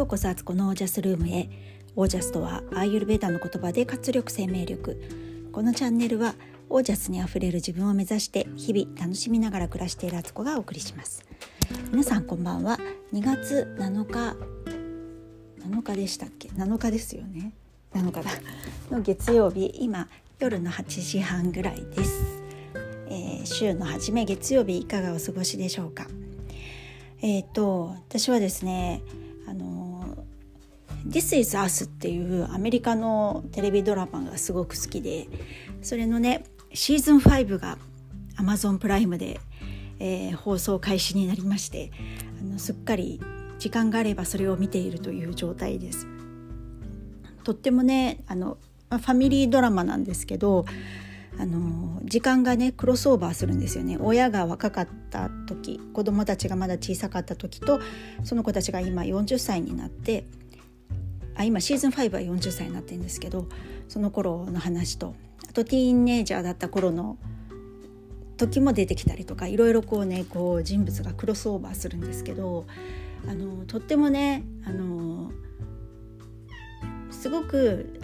ようこそアツコのオージャスルームへ。オージャスとはアーユルベーダの言葉で活力生命力。このチャンネルはオージャスにあふれる自分を目指して日々楽しみながら暮らしているアツコがお送りします。皆さんこんばんは。2月7日7日でしたっけ？7日ですよね。7日だ。の月曜日。今夜の8時半ぐらいです、えー、週の初め月曜日いかがお過ごしでしょうか？えっ、ー、と私はですねあの「This is Us」っていうアメリカのテレビドラマがすごく好きでそれのねシーズン5が Amazon プライムで、えー、放送開始になりましてあのすっかり時間があればそれを見ているという状態です。とってもねあのファミリードラマなんですけどあの時間がねクロスオーバーするんですよね親が若かった時子供たちがまだ小さかった時とその子たちが今40歳になってあ今シーズン5は40歳になってるんですけどその頃の話とあとティーンネイジャーだった頃の時も出てきたりとかいろいろこうねこう人物がクロスオーバーするんですけどあのとってもねあのすごく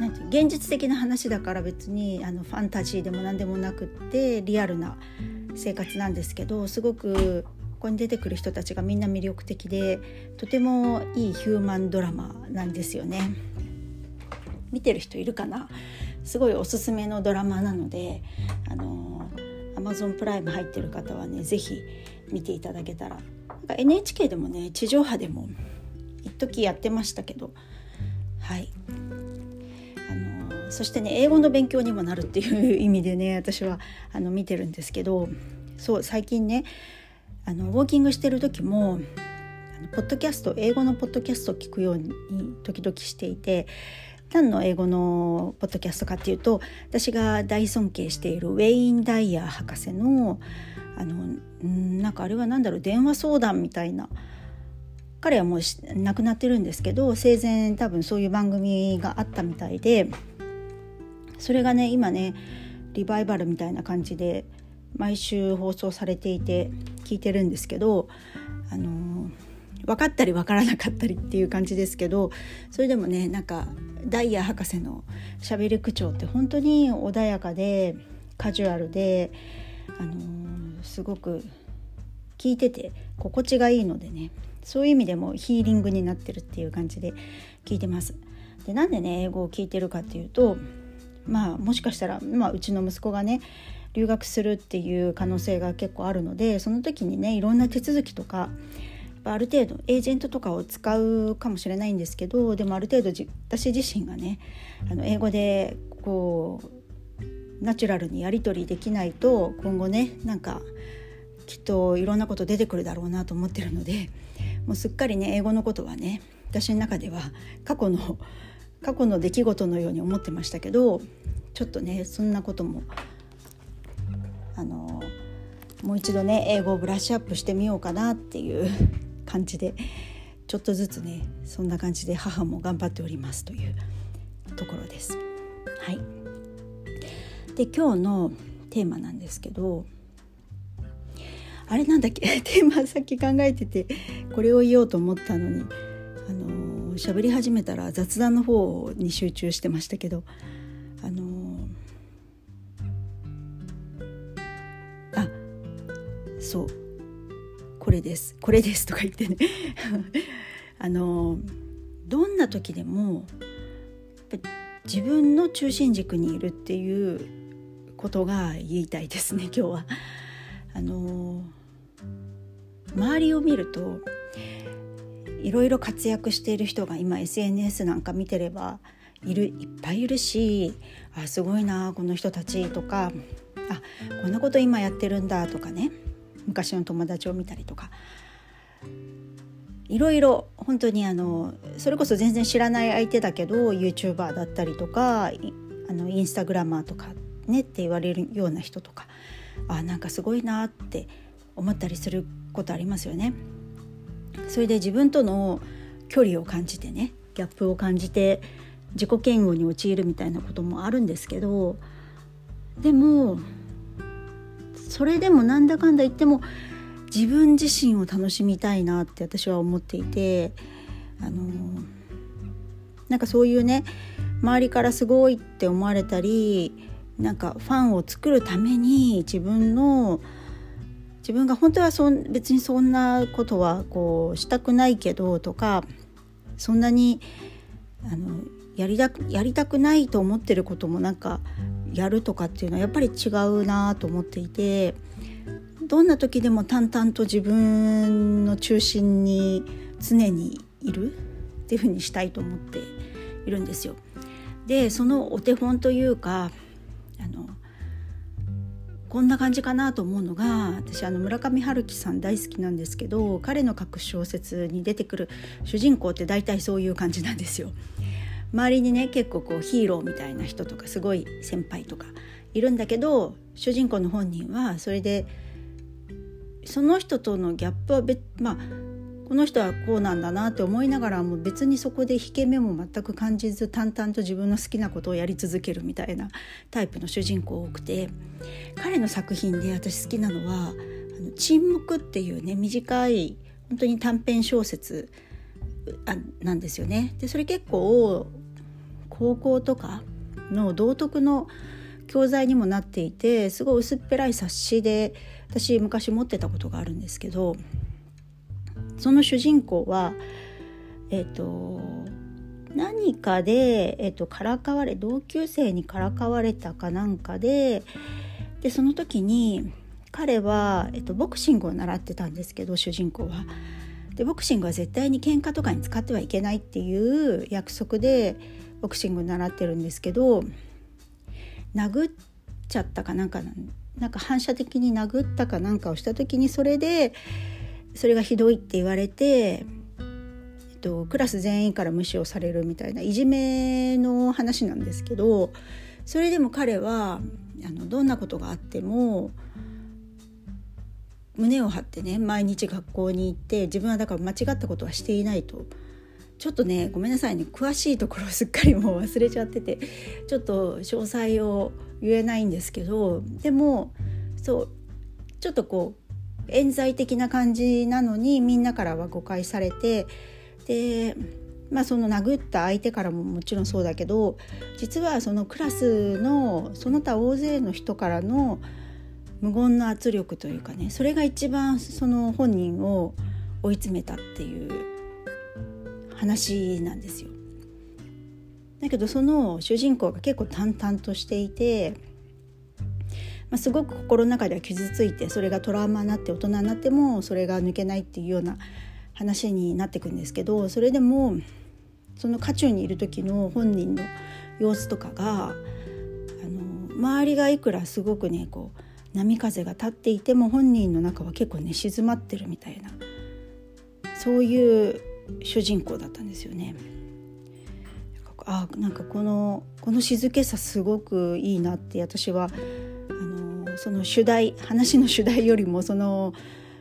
なんて現実的な話だから別にあのファンタジーでも何でもなくってリアルな生活なんですけどすごくここに出てくる人たちがみんな魅力的でとてもいいヒューマンドラマなんですよね。見てる人いるかな？すごいおすすめのドラマなのであの Amazon プライム入ってる方はね是非見ていただけたら。NHK でもね地上波でも一時やってましたけど。はい。あのそしてね英語の勉強にもなるっていう意味でね私はあの見てるんですけどそう最近ねあのウォーキングしてる時もポッドキャスト英語のポッドキャストを聞くように時々していて何の英語のポッドキャストかっていうと私が大尊敬しているウェイン・ダイヤー博士のあのなんかあれは何だろう電話相談みたいな彼はもう亡くなってるんですけど生前多分そういう番組があったみたいでそれがね今ねリバイバルみたいな感じで毎週放送されていて聞いてるんですけどあの分かったり分からなかったりっていう感じですけどそれでもねなんかダイヤ博士のしゃべり口調って本当に穏やかでカジュアルで、あのすごく聞いてて心地がいいのでねそういう意味でもヒーリングになってるっていう感じで聞いてます。でなんでね英語を聞いてるかっていうとまあもしかしたら、まあ、うちの息子がね留学するっていう可能性が結構あるのでその時にねいろんな手続きとかある程度エージェントとかを使うかもしれないんですけどでもある程度私自身がねあの英語でこうナチュラルにやり取りできないと今後ねなんかきっといろんなこと出てくるだろうなと思ってるのでもうすっかりね英語のことはね私の中では過去の過去の出来事のように思ってましたけどちょっとねそんなこともあのもう一度ね英語をブラッシュアップしてみようかなっていう感じでちょっとずつねそんな感じで母も頑張っておりますというところです。はい、で今日のテーマなんですけどあれなんだっけ？テーマさっき考えててこれを言おうと思ったのにあの喋り始めたら雑談の方に集中してましたけどそう。これです。これです。とか言ってね。あのどんな時でも自分の中心軸にいるっていうことが言いたいですね 今日は。あの周りを見るといろいろ活躍している人が今 SNS なんか見てればいるいっぱいいるしあすごいなこの人たちとかあこんなこと今やってるんだとかね。昔の友達を見たりとかいろいろ本当にあのそれこそ全然知らない相手だけど YouTuber だったりとかあのインスタグラマーとかねって言われるような人とかあなんかすごいなって思ったりすることありますよね。それで自分との距離を感じてねギャップを感じて自己嫌悪に陥るみたいなこともあるんですけどでもそれでもなんだかんだ言っても自分自身を楽しみたいなって私は思っていてあのなんかそういうね周りからすごいって思われたりなんかファンを作るために自分の自分が本当はそ別にそんなことはこうしたくないけどとかそんなにあのやりたやりたくないと思ってることもなんかやるとかっていうのはやっぱり違うなと思っていてどんな時でも淡々と自分の中心に常にいるっていうふうにしたいと思っているんですよ。でそのお手本というかあのこんな感じかなと思うのが私あの村上春樹さん大好きなんですけど彼の書く小説に出てくる主人公って大体そういう感じなんですよ。周りにね結構こうヒーローみたいな人とかすごい先輩とかいるんだけど主人公の本人はそれでその人とのギャップは別まあこの人はこうなんだなって思いながらも別にそこで引け目も全く感じず淡々と自分の好きなことをやり続けるみたいなタイプの主人公多くて彼の作品で私好きなのは「あの沈黙」っていうね短い本当に短編小説あなんですよね。でそれ結構高校とかの道徳の教材にもなっていてすごい薄っぺらい冊子で私昔持ってたことがあるんですけどその主人公はえっ、と何かで、えーと、からかわれ同級生にからかわれたかなんかででその時に彼は、えーと、ボクシングを習ってたんですけど主人公は。でボクシングは絶対に喧嘩とかに使ってはいけないっていう約束でボクシング習ってるんですけど殴っちゃったかなんかなんか反射的に殴ったかなんかをした時にそれでそれがひどいって言われて、えっと、クラス全員から無視をされるみたいないじめの話なんですけどそれでも彼はあのどんなことがあっても胸を張ってね毎日学校に行って自分はだから間違ったことはしていないと。ちょっとねごめんなさいね。詳しいところすっかりもう忘れちゃっててちょっと詳細を言えないんですけどでもそうちょっとこう冤罪的な感じなのにみんなからは誤解されてでまあその殴った相手からももちろんそうだけど実はそのクラスのその他大勢の人からの無言の圧力というかねそれが一番その本人を追い詰めたっていう話なんですよ。だけどその主人公が結構淡々としていてまあ、すごく心の中では傷ついてそれがトラウマになって大人になってもそれが抜けないっていうような話になってくんですけどそれでもその渦中にいる時の本人の様子とかがあの周りがいくらすごくねこう波風が立っていても本人の中は結構ね静まってるみたいなそういう主人公だったんですよね。あなんかこのこの静けさすごくいいなって私はあのその主題話の主題よりもその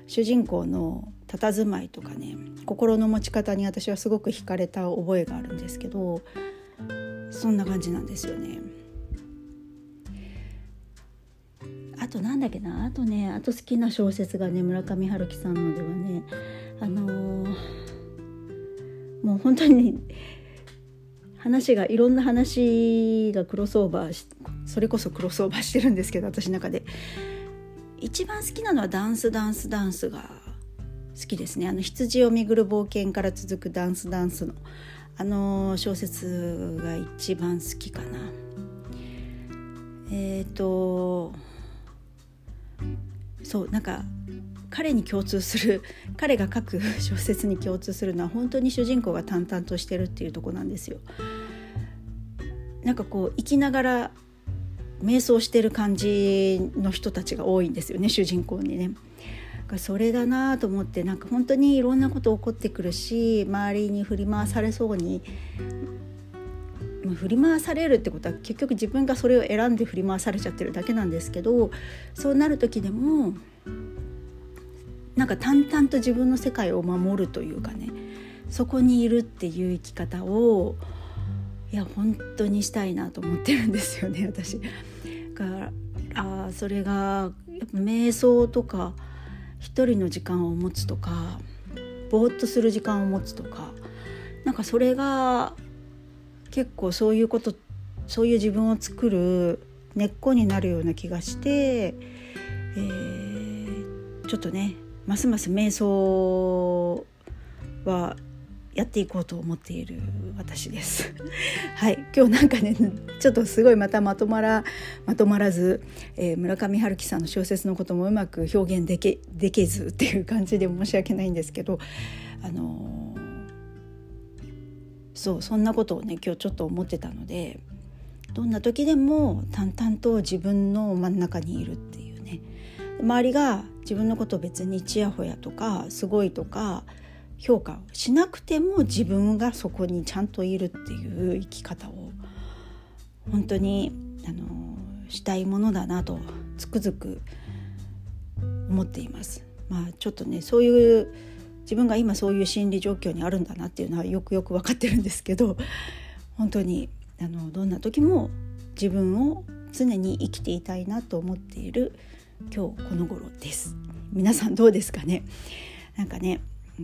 主人公の佇まいとかね心の持ち方に私はすごく惹かれた覚えがあるんですけどそんな感じなんですよね。あとなんだっけなあとねあと好きな小説がね村上春樹さんのではねあのー、もう本当に話がいろんな話がクロスオーバーそれこそクロスオーバーしてるんですけど私の中で。一番好きなのはダンスダンスダンスが好きですね。あの羊をめぐる冒険から続くダンスダンスのあの小説が一番好きかな。えっ、ー、とそうなんか彼に共通する 彼が書く小説に共通するのは本当に主人公が淡々としてるっていうとこなんですよ。なんかこう生きながら瞑想してる感じの人たちが多いんですよね主人公にね。それだなと思ってなんか本当にいろんなこと起こってくるし周りに振り回されそうに振り回されるってことは結局自分がそれを選んで振り回されちゃってるだけなんですけどそうなる時でもなんか淡々と自分の世界を守るというかねそこにいるっていう生き方をいや本当にしたいなと思ってるんですよね 私。があそれがやっぱ瞑想とか一人の時間を持つとかぼーっとする時間を持つとかなんかそれが結構そういうことそういう自分を作る根っこになるような気がして、えー、ちょっとねますます瞑想はやっていこうと思っている私です。はい、今日なんかねちょっとすごいまたまとまらまとまらず、えー、村上春樹さんの小説のこともうまく表現できできずっていう感じで申し訳ないんですけど、あのー、そうそんなことをね今日ちょっと思ってたのでどんな時でも淡々と自分の真ん中にいるっていうね周りが自分のことを別にちやほやとかすごいとか評価をしなくても自分がそこにちゃんといるっていう生き方を本当にあのしたいものだなとつくづく思っています。まあ、ちょっとねそういう自分が今そういう心理状況にあるんだなっていうのはよくよく分かってるんですけど本当にあのどんな時も自分を常に生きていたいなと思っている今日この頃です。皆さんどうですかね？なんかね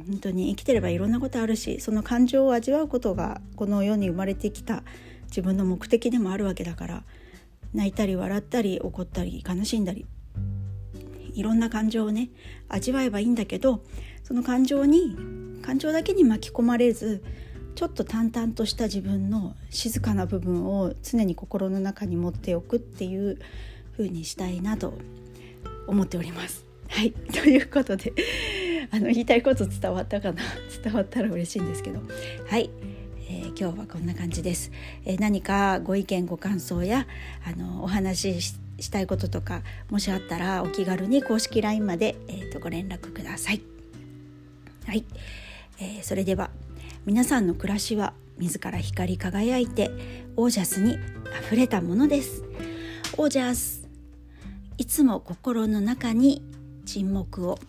本当に生きてればいろんなことあるしその感情を味わうことがこの世に生まれてきた自分の目的でもあるわけだから泣いたり笑ったり怒ったり悲しんだりいろんな感情をね味わえばいいんだけどその感情に感情だけに巻き込まれずちょっと淡々とした自分の静かな部分を常に心の中に持っておくっていう風にしたいなと思っております。はい。ということであの言いたいこと伝わったかな？伝わったら嬉しいんですけど。はい、えー、今日はこんな感じです、えー、何かご意見ご感想やあのお話ししたいこととかもしあったらお気軽に公式 LINE まで、えーと、ご連絡ください。はい、えー、それでは皆さんの暮らしは自ら光り輝いてオージャスにあふれたものです。オージャス。いつも心の中に沈黙を。